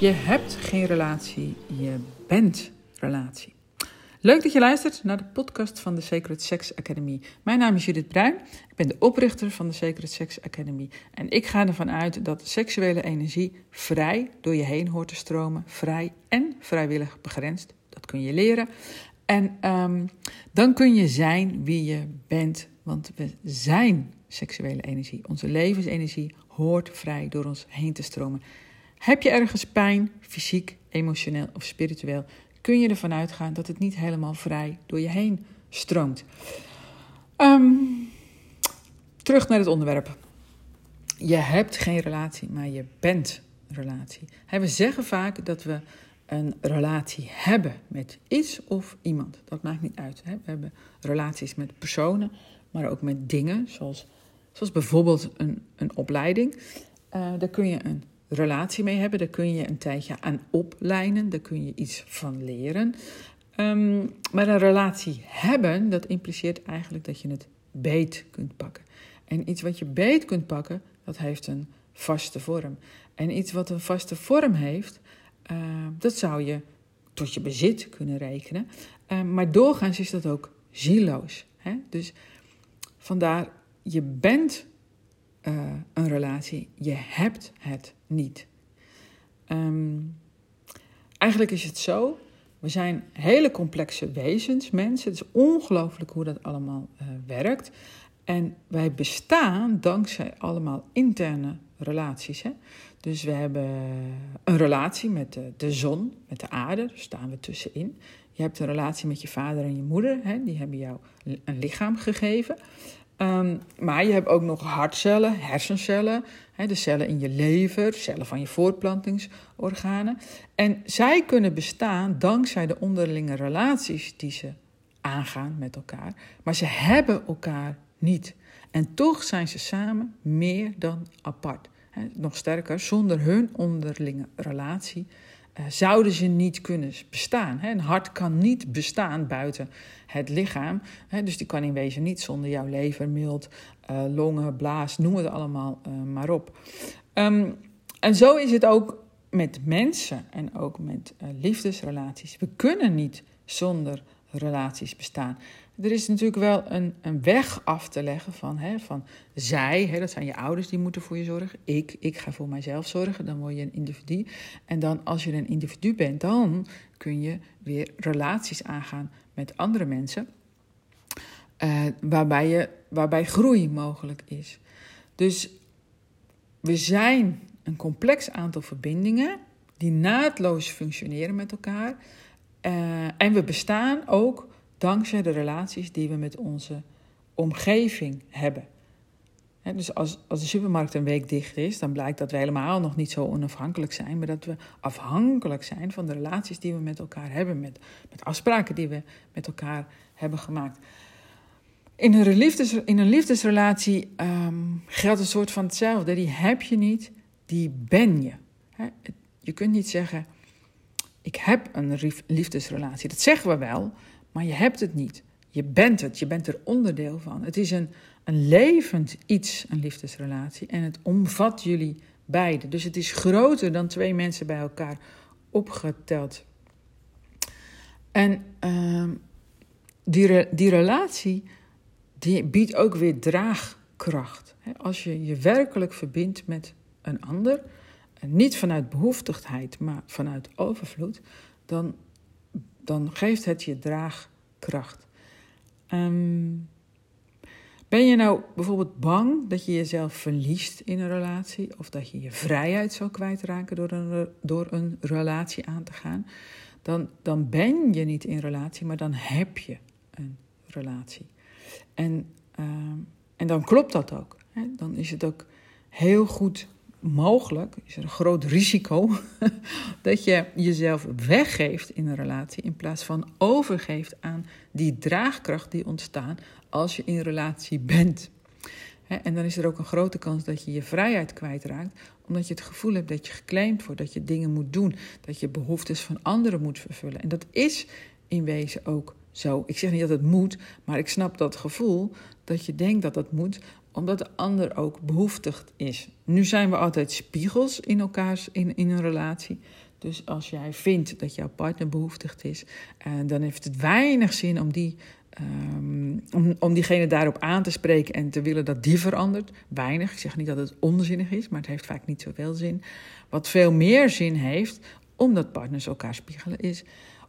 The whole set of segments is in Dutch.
Je hebt geen relatie, je bent relatie. Leuk dat je luistert naar de podcast van de Sacred Sex Academy. Mijn naam is Judith Bruin. Ik ben de oprichter van de Sacred Sex Academy. En ik ga ervan uit dat seksuele energie vrij door je heen hoort te stromen. Vrij en vrijwillig begrensd. Dat kun je leren. En um, dan kun je zijn wie je bent. Want we zijn seksuele energie. Onze levensenergie hoort vrij door ons heen te stromen. Heb je ergens pijn, fysiek, emotioneel of spiritueel, kun je ervan uitgaan dat het niet helemaal vrij door je heen stroomt. Um, terug naar het onderwerp. Je hebt geen relatie, maar je bent relatie. We zeggen vaak dat we een relatie hebben met iets of iemand. Dat maakt niet uit. We hebben relaties met personen, maar ook met dingen, zoals, zoals bijvoorbeeld een, een opleiding. Uh, daar kun je een relatie mee hebben. Daar kun je een tijdje aan opleiden. Daar kun je iets van leren. Um, maar een relatie hebben, dat impliceert eigenlijk dat je het beet kunt pakken. En iets wat je beet kunt pakken, dat heeft een vaste vorm. En iets wat een vaste vorm heeft, uh, dat zou je tot je bezit kunnen rekenen. Uh, maar doorgaans is dat ook zieloos. Hè? Dus vandaar, je bent uh, een relatie, je hebt het niet. Um, eigenlijk is het zo, we zijn hele complexe wezens, mensen. Het is ongelooflijk hoe dat allemaal uh, werkt. En wij bestaan dankzij allemaal interne relaties. Hè? Dus we hebben een relatie met de, de, zon, met de aarde, daar staan we tussenin. Je hebt een relatie met je vader en je moeder, hè? die hebben jou een lichaam gegeven. Um, maar je hebt ook nog hartcellen, hersencellen, hè, de cellen in je lever, cellen van je voortplantingsorganen. En zij kunnen bestaan dankzij de onderlinge relaties die ze aangaan met elkaar. Maar ze hebben elkaar niet. En toch zijn ze samen meer dan apart. Nog sterker, zonder hun onderlinge relatie uh, zouden ze niet kunnen bestaan. Een hart kan niet bestaan buiten het lichaam. Dus die kan in wezen niet zonder jouw lever, mild, uh, longen, blaas, noem het allemaal maar op. Um, en zo is het ook met mensen en ook met liefdesrelaties. We kunnen niet zonder relaties bestaan. Er is natuurlijk wel een, een weg af te leggen van, hè, van zij, hè, dat zijn je ouders die moeten voor je zorgen. Ik, ik ga voor mijzelf zorgen, dan word je een individu. En dan als je een individu bent, dan kun je weer relaties aangaan met andere mensen. Uh, waarbij, je, waarbij groei mogelijk is. Dus we zijn een complex aantal verbindingen die naadloos functioneren met elkaar. Uh, en we bestaan ook dankzij de relaties die we met onze omgeving hebben. dus als, als de supermarkt een week dicht is, dan blijkt dat we helemaal nog niet zo onafhankelijk zijn, maar dat we afhankelijk zijn van de relaties die we met elkaar hebben, met, met afspraken die we met elkaar hebben gemaakt. In een, liefdes, in een liefdesrelatie um, geldt een soort van hetzelfde. Die heb je niet, die ben je. je kunt niet zeggen, ik heb een liefdesrelatie. Dat zeggen we wel, maar je hebt het niet. Je bent het, je bent er onderdeel van. Het is een, een levend iets, een liefdesrelatie. En het omvat jullie beiden. Dus het is groter dan twee mensen bij elkaar opgeteld. En uh, die, die relatie die biedt ook weer draagkracht. Als je je werkelijk verbindt met een ander, niet vanuit behoeftigheid, maar vanuit overvloed, dan dan geeft het je draagkracht. Um, ben je nou bijvoorbeeld bang dat je jezelf verliest in een relatie of dat je je vrijheid zou kwijtraken door een, door een relatie aan te gaan? Dan, dan ben je niet in relatie, maar dan heb je een relatie. En, um, en dan klopt dat ook. Hè? Dan is het ook heel goed mogelijk, is er een groot risico, dat je jezelf weggeeft in een relatie in plaats van overgeeft aan die draagkracht die ontstaat als je in relatie bent. En dan is er ook een grote kans dat je je vrijheid kwijtraakt, omdat je het gevoel hebt dat je geclaimd wordt, dat je dingen moet doen, dat je behoeftes van anderen moet vervullen. En dat is in wezen ook zo. Ik zeg niet dat het moet, maar ik snap dat gevoel dat je denkt dat het moet, omdat de ander ook behoeftig is. Nu zijn we altijd spiegels in elkaars in, in een relatie. Dus als jij vindt dat jouw partner behoeftigd is, uh, dan heeft het weinig zin om, die, um, om, om diegene daarop aan te spreken en te willen dat die verandert. Weinig. Ik zeg niet dat het onzinnig is, maar het heeft vaak niet zoveel zin. Wat veel meer zin heeft, omdat partners elkaar spiegelen, is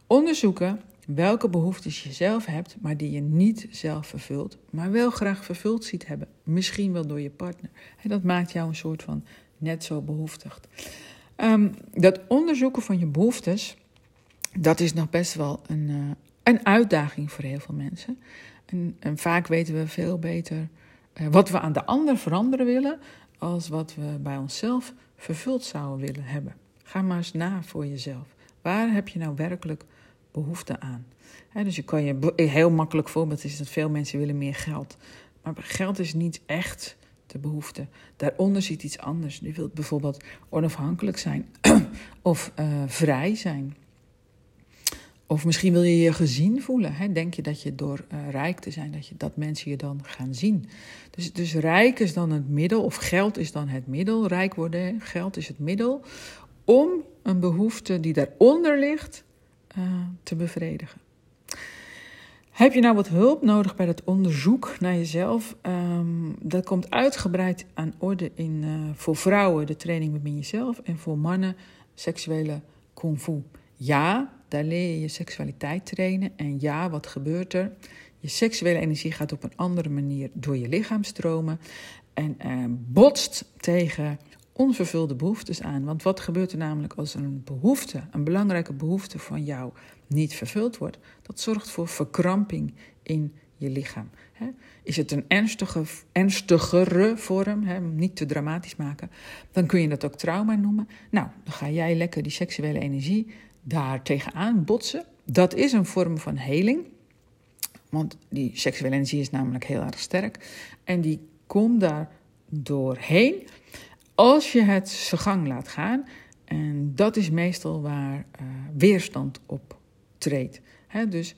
onderzoeken welke behoeftes je zelf hebt, maar die je niet zelf vervult, maar wel graag vervuld ziet hebben. Misschien wel door je partner. En dat maakt jou een soort van net zo behoeftig. Um, dat onderzoeken van je behoeftes, dat is nog best wel een, uh, een uitdaging voor heel veel mensen. En, vaak weten we veel beter uh, wat we aan de ander veranderen willen, als wat we bij onszelf vervuld zouden willen hebben. Ga maar eens na voor jezelf. Waar heb je nou werkelijk behoefte aan? He, dus je kan je heel makkelijk voorbeeld is dat veel mensen willen meer geld. Maar geld is niet echt de behoefte. Daaronder zit iets anders. Je wilt bijvoorbeeld onafhankelijk zijn of uh, vrij zijn. Of misschien wil je je gezien voelen. Hè? Denk je dat je door uh, rijk te zijn, dat, je, dat mensen je dan gaan zien. Dus, dus rijk is dan het middel, of geld is dan het middel. Rijk worden, geld is het middel. Om een behoefte die daaronder ligt uh, te bevredigen. Heb je nou wat hulp nodig bij dat onderzoek naar jezelf? Um, dat komt uitgebreid aan orde in, uh, voor vrouwen de training Bemin Jezelf en voor mannen seksuele kung fu. Ja, daar leer je je seksualiteit trainen en ja, wat gebeurt er? Je seksuele energie gaat op een andere manier door je lichaam stromen en uh, botst tegen onvervulde behoeftes aan. Want wat gebeurt er namelijk als een behoefte, een belangrijke behoefte van jou niet vervuld wordt? Dat zorgt voor verkramping in je lichaam. Is het een ernstige, ernstigere vorm, niet te dramatisch maken, dan kun je dat ook trauma noemen. Nou, dan ga jij lekker die seksuele energie daar tegenaan botsen. Dat is een vorm van heling. Want die seksuele energie is namelijk heel erg sterk. En die komt daar doorheen als je het zijn gang laat gaan. En dat is meestal waar uh, weerstand op treedt. Dus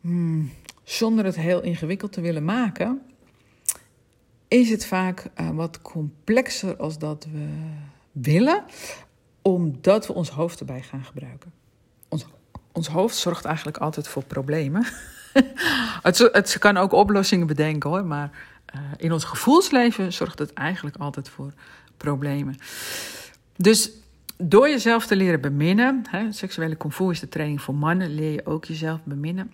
hmm, zonder het heel ingewikkeld te willen maken, is het vaak uh, wat complexer als dat we willen, omdat we ons hoofd erbij gaan gebruiken. Ons, ons hoofd zorgt eigenlijk altijd voor problemen. het, het kan ook oplossingen bedenken hoor, maar uh, in ons gevoelsleven zorgt het eigenlijk altijd voor problemen. Dus door jezelf te leren beminnen, hè, seksuele comfort is de training voor mannen, leer je ook jezelf beminnen.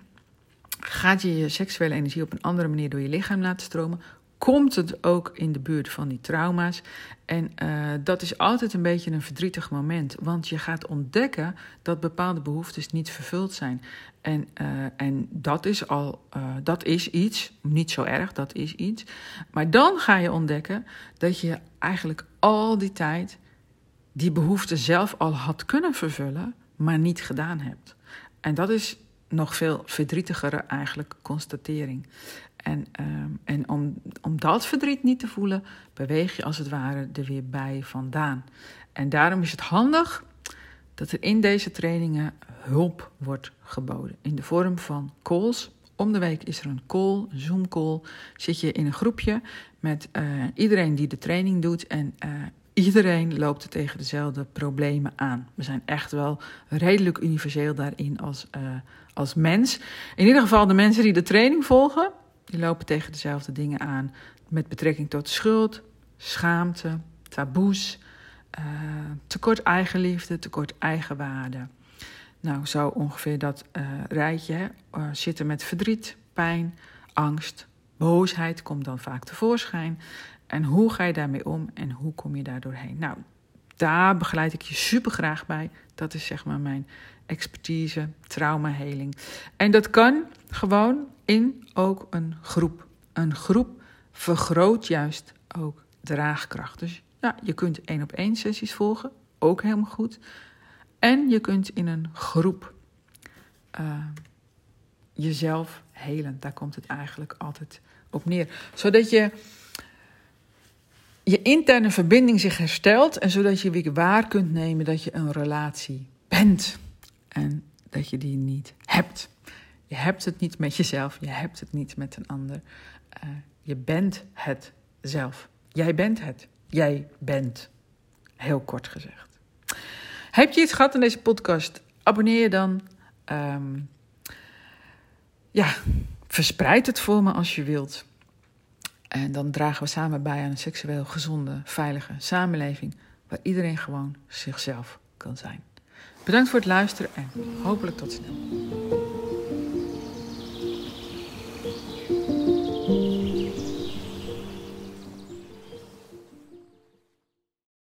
Gaat je je seksuele energie op een andere manier door je lichaam laten stromen, komt het ook in de buurt van die trauma's. En uh, dat is altijd een beetje een verdrietig moment, want je gaat ontdekken dat bepaalde behoeftes niet vervuld zijn. En, uh, en dat is al, uh, dat is iets, niet zo erg, dat is iets. Maar dan ga je ontdekken dat je eigenlijk al die tijd die behoefte zelf al had kunnen vervullen, maar niet gedaan hebt. En dat is nog veel verdrietigere eigenlijk constatering. En, um, en om, om dat verdriet niet te voelen, beweeg je als het ware er weer bij vandaan. En daarom is het handig dat er in deze trainingen hulp wordt geboden. In de vorm van calls. Om de week is er een call, een Zoom call. Zit je in een groepje met uh, iedereen die de training doet. En uh, iedereen loopt er tegen dezelfde problemen aan. We zijn echt wel redelijk universeel daarin als, uh, als mens. In ieder geval de mensen die de training volgen die lopen tegen dezelfde dingen aan met betrekking tot schuld, schaamte, taboes, uh, tekort eigenliefde, tekort eigenwaarde. Nou, zo ongeveer dat uh, rijtje uh, zitten met verdriet, pijn, angst, boosheid komt dan vaak tevoorschijn. En hoe ga je daarmee om en hoe kom je daar doorheen? Nou, daar begeleid ik je super graag bij. Dat is zeg maar mijn expertise, traumaheling. En dat kan gewoon in ook een groep. Een groep vergroot juist ook draagkracht. Dus ja, je kunt één op één sessies volgen, ook helemaal goed. En je kunt in een groep uh, jezelf helen. Daar komt het eigenlijk altijd op neer. Zodat je je interne verbinding zich herstelt en zodat je weer waar kunt nemen dat je een relatie bent en dat je die niet hebt. Je hebt het niet met jezelf, je hebt het niet met een ander. Uh, je bent het zelf. Jij bent het. Jij bent. Heel kort gezegd. Heb je iets gehad in deze podcast? Abonneer je dan. Um, ja, verspreid het voor me als je wilt. En dan dragen we samen bij aan een seksueel gezonde, veilige samenleving waar iedereen gewoon zichzelf kan zijn. Bedankt voor het luisteren en hopelijk tot snel.